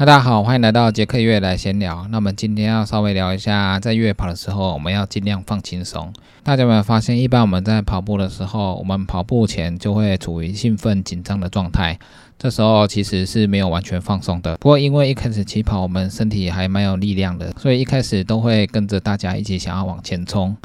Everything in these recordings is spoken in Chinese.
大家好，欢迎来到杰克月来闲聊。那么今天要稍微聊一下，在越野跑的时候，我们要尽量放轻松。大家有没有发现，一般我们在跑步的时候，我们跑步前就会处于兴奋紧张的状态，这时候其实是没有完全放松的。不过因为一开始起跑，我们身体还蛮有力量的，所以一开始都会跟着大家一起想要往前冲。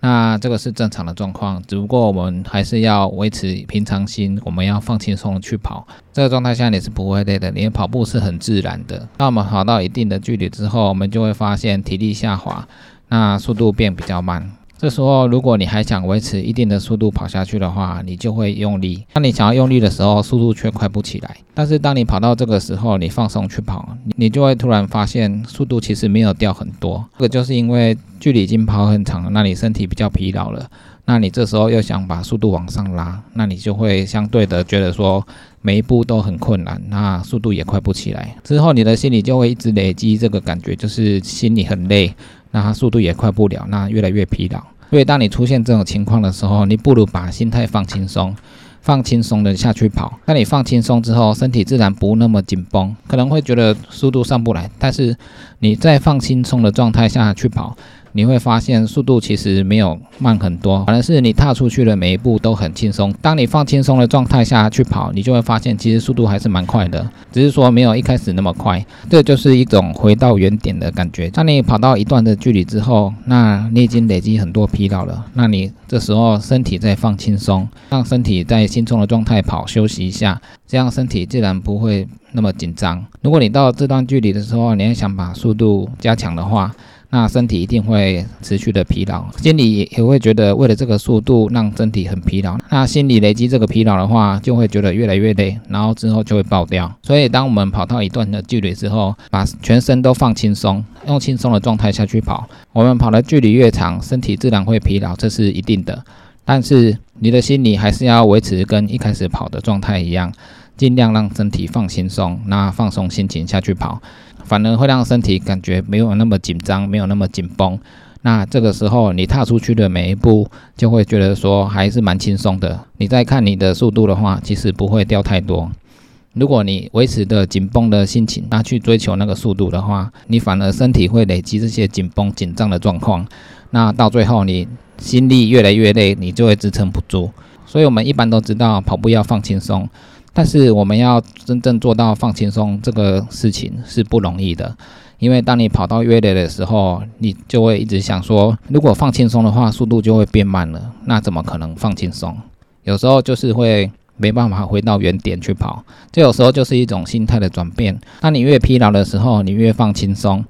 那这个是正常的状况，只不过我们还是要维持平常心，我们要放轻松去跑。这个状态下你是不会累的，你的跑步是很自然的。那我们跑到一定的距离之后，我们就会发现体力下滑，那速度变比较慢。这时候，如果你还想维持一定的速度跑下去的话，你就会用力。当你想要用力的时候，速度却快不起来。但是当你跑到这个时候，你放松去跑，你就会突然发现速度其实没有掉很多。这个就是因为距离已经跑很长，那你身体比较疲劳了。那你这时候又想把速度往上拉，那你就会相对的觉得说每一步都很困难，那速度也快不起来。之后你的心里就会一直累积这个感觉，就是心里很累。那它速度也快不了，那越来越疲劳。所以当你出现这种情况的时候，你不如把心态放轻松，放轻松的下去跑。那你放轻松之后，身体自然不那么紧绷，可能会觉得速度上不来，但是你在放轻松的状态下去跑。你会发现速度其实没有慢很多，反而是你踏出去的每一步都很轻松。当你放轻松的状态下去跑，你就会发现其实速度还是蛮快的，只是说没有一开始那么快。这就是一种回到原点的感觉。当你跑到一段的距离之后，那你已经累积很多疲劳了，那你这时候身体再放轻松，让身体在轻松的状态跑休息一下，这样身体自然不会那么紧张。如果你到这段距离的时候，你还想把速度加强的话，那身体一定会持续的疲劳，心里也会觉得为了这个速度让身体很疲劳。那心里累积这个疲劳的话，就会觉得越来越累，然后之后就会爆掉。所以当我们跑到一段的距离之后，把全身都放轻松，用轻松的状态下去跑，我们跑的距离越长，身体自然会疲劳，这是一定的。但是你的心理还是要维持跟一开始跑的状态一样，尽量让身体放轻松，那放松心情下去跑。反而会让身体感觉没有那么紧张，没有那么紧绷。那这个时候你踏出去的每一步，就会觉得说还是蛮轻松的。你再看你的速度的话，其实不会掉太多。如果你维持的紧绷的心情，那去追求那个速度的话，你反而身体会累积这些紧绷紧张的状况。那到最后你心力越来越累，你就会支撑不住。所以我们一般都知道跑步要放轻松。但是我们要真正做到放轻松这个事情是不容易的，因为当你跑到越野的时候，你就会一直想说，如果放轻松的话，速度就会变慢了，那怎么可能放轻松？有时候就是会没办法回到原点去跑，这有时候就是一种心态的转变。当你越疲劳的时候，你越放轻松。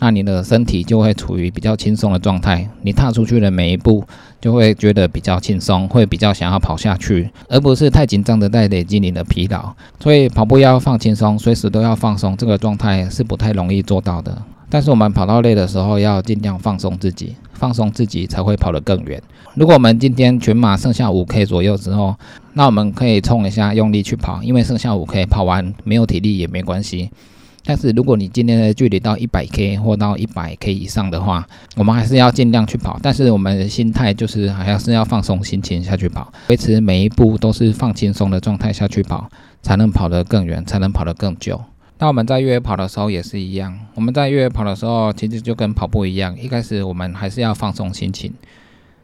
那你的身体就会处于比较轻松的状态，你踏出去的每一步就会觉得比较轻松，会比较想要跑下去，而不是太紧张的在累积你的疲劳。所以跑步要放轻松，随时都要放松，这个状态是不太容易做到的。但是我们跑到累的时候，要尽量放松自己，放松自己才会跑得更远。如果我们今天全马剩下五 K 左右之后，那我们可以冲一下，用力去跑，因为剩下五 K 跑完没有体力也没关系。但是如果你今天的距离到一百 K 或到一百 K 以上的话，我们还是要尽量去跑。但是我们的心态就是还要是要放松心情下去跑，维持每一步都是放轻松的状态下去跑，才能跑得更远，才能跑得更久。那我们在越野跑的时候也是一样，我们在越野跑的时候其实就跟跑步一样，一开始我们还是要放松心情。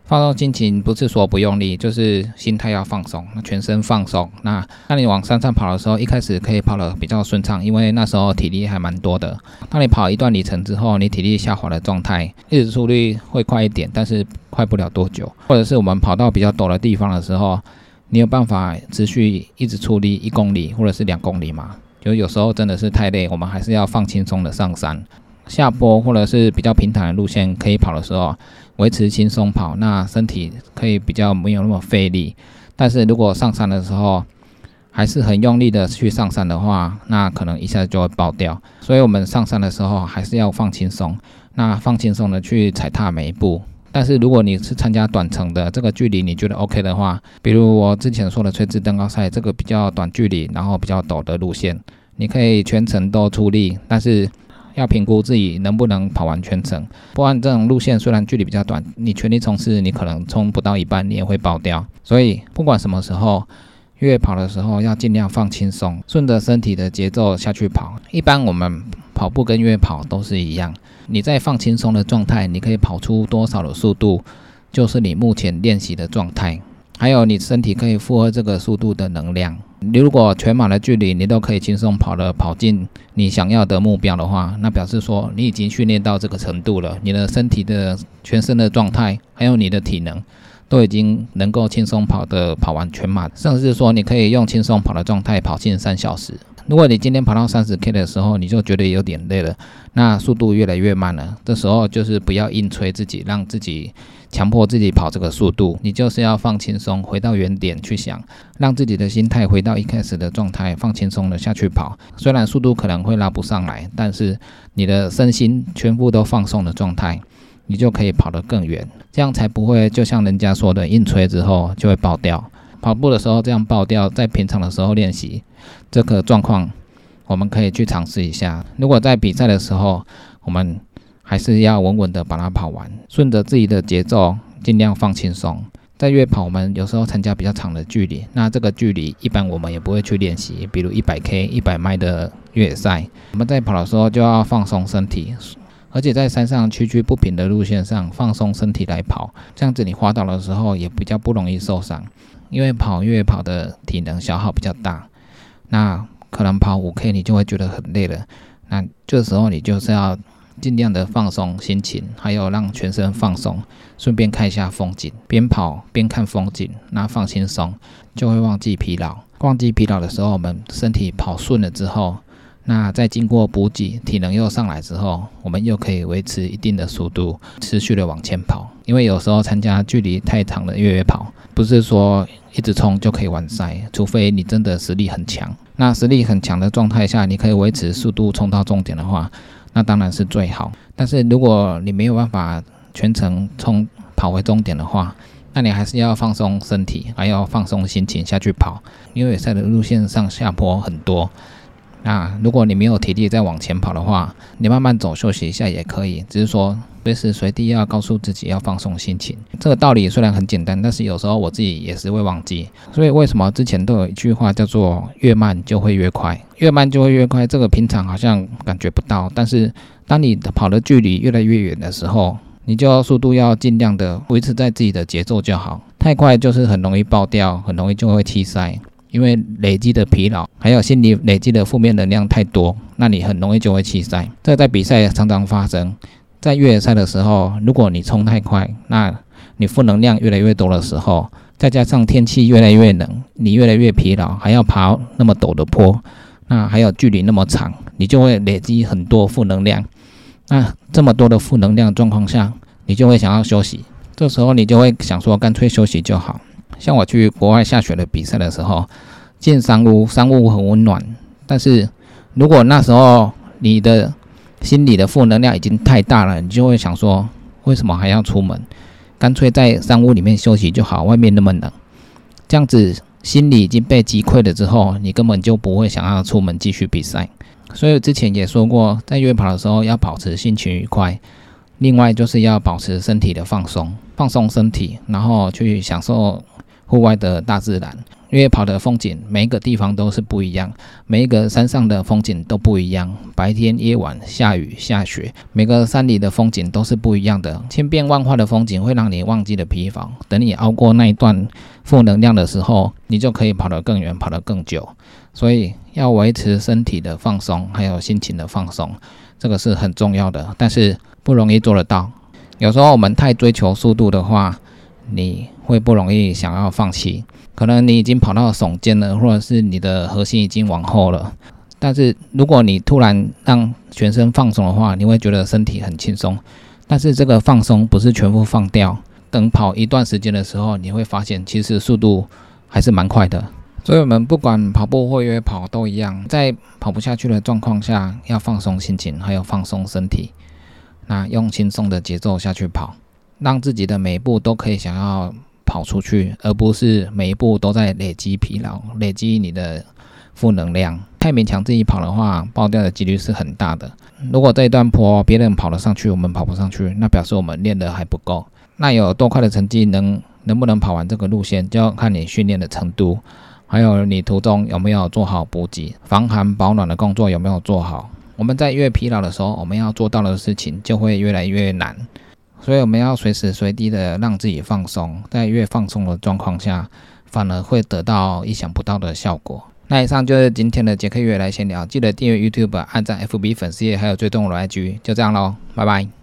放松心情不是说不用力，就是心态要放松，全身放松。那那你往山上跑的时候，一开始可以跑得比较顺畅，因为那时候体力还蛮多的。当你跑一段里程之后，你体力下滑的状态，一直出力会快一点，但是快不了多久。或者是我们跑到比较陡的地方的时候，你有办法持续一直出力一公里或者是两公里吗？就有时候真的是太累，我们还是要放轻松的上山。下坡或者是比较平坦的路线可以跑的时候，维持轻松跑，那身体可以比较没有那么费力。但是如果上山的时候还是很用力的去上山的话，那可能一下子就会爆掉。所以我们上山的时候还是要放轻松，那放轻松的去踩踏每一步。但是如果你是参加短程的这个距离你觉得 OK 的话，比如我之前说的垂直登高赛这个比较短距离，然后比较陡的路线，你可以全程都出力，但是。要评估自己能不能跑完全程，不然这种路线虽然距离比较短，你全力冲刺，你可能冲不到一半，你也会爆掉。所以不管什么时候，越野跑的时候要尽量放轻松，顺着身体的节奏下去跑。一般我们跑步跟越野跑都是一样，你在放轻松的状态，你可以跑出多少的速度，就是你目前练习的状态。还有你身体可以负荷这个速度的能量。你如果全马的距离你都可以轻松跑的跑进你想要的目标的话，那表示说你已经训练到这个程度了。你的身体的全身的状态，还有你的体能，都已经能够轻松跑的跑完全马，甚至说你可以用轻松跑的状态跑进三小时。如果你今天跑到三十 K 的时候，你就觉得有点累了，那速度越来越慢了。这时候就是不要硬催自己，让自己强迫自己跑这个速度，你就是要放轻松，回到原点去想，让自己的心态回到一开始的状态，放轻松的下去跑。虽然速度可能会拉不上来，但是你的身心全部都放松的状态，你就可以跑得更远。这样才不会就像人家说的，硬吹之后就会爆掉。跑步的时候这样爆掉，在平常的时候练习这个状况，我们可以去尝试一下。如果在比赛的时候，我们还是要稳稳的把它跑完，顺着自己的节奏，尽量放轻松。在越野跑，我们有时候参加比较长的距离，那这个距离一般我们也不会去练习，比如一百 K、一百迈的越野赛，我们在跑的时候就要放松身体，而且在山上崎岖不平的路线上放松身体来跑，这样子你滑倒的时候也比较不容易受伤。因为跑越野跑的体能消耗比较大，那可能跑五 K 你就会觉得很累了。那这时候你就是要尽量的放松心情，还有让全身放松，顺便看一下风景，边跑边看风景，那放轻松。就会忘记疲劳。忘记疲劳的时候，我们身体跑顺了之后，那在经过补给，体能又上来之后，我们又可以维持一定的速度，持续的往前跑。因为有时候参加距离太长的越野跑。不是说一直冲就可以完赛，除非你真的实力很强。那实力很强的状态下，你可以维持速度冲到终点的话，那当然是最好。但是如果你没有办法全程冲跑回终点的话，那你还是要放松身体，还要放松心情下去跑。因为赛的路线上下坡很多。那如果你没有体力再往前跑的话，你慢慢走休息一下也可以，只是说随时随地要告诉自己要放松心情。这个道理虽然很简单，但是有时候我自己也是会忘记。所以为什么之前都有一句话叫做“越慢就会越快”，越慢就会越快。这个平常好像感觉不到，但是当你跑的距离越来越远的时候，你就要速度要尽量的维持在自己的节奏就好。太快就是很容易爆掉，很容易就会弃赛。因为累积的疲劳，还有心理累积的负面能量太多，那你很容易就会弃赛。这在比赛常常发生，在越野赛的时候，如果你冲太快，那你负能量越来越多的时候，再加上天气越来越冷，你越来越疲劳，还要爬那么陡的坡，那还有距离那么长，你就会累积很多负能量。那这么多的负能量状况下，你就会想要休息。这时候你就会想说，干脆休息就好。像我去国外下雪的比赛的时候，进山屋，山屋很温暖。但是如果那时候你的心里的负能量已经太大了，你就会想说，为什么还要出门？干脆在山屋里面休息就好，外面那么冷。这样子心里已经被击溃了之后，你根本就不会想要出门继续比赛。所以之前也说过，在越野跑的时候要保持心情愉快，另外就是要保持身体的放松，放松身体，然后去享受。户外的大自然，越野跑的风景，每一个地方都是不一样，每一个山上的风景都不一样。白天、夜晚、下雨、下雪，每个山里的风景都是不一样的。千变万化的风景会让你忘记了疲乏。等你熬过那一段负能量的时候，你就可以跑得更远，跑得更久。所以要维持身体的放松，还有心情的放松，这个是很重要的，但是不容易做得到。有时候我们太追求速度的话，你。会不容易想要放弃，可能你已经跑到耸肩了，或者是你的核心已经往后了。但是如果你突然让全身放松的话，你会觉得身体很轻松。但是这个放松不是全部放掉，等跑一段时间的时候，你会发现其实速度还是蛮快的。所以我们不管跑步或约跑都一样，在跑不下去的状况下，要放松心情，还有放松身体，那用轻松的节奏下去跑，让自己的每一步都可以想要。跑出去，而不是每一步都在累积疲劳、累积你的负能量。太勉强自己跑的话，爆掉的几率是很大的。如果这一段坡别人跑得上去，我们跑不上去，那表示我们练的还不够。那有多快的成绩，能能不能跑完这个路线，就要看你训练的程度，还有你途中有没有做好补给、防寒保暖的工作有没有做好。我们在越疲劳的时候，我们要做到的事情就会越来越难，所以我们要随时随地的让自己放松，在越放松的状况下，反而会得到意想不到的效果。那以上就是今天的杰克月来闲聊，记得订阅 YouTube、按赞 FB 粉丝页，还有追踪我的 IG，就这样喽，拜拜。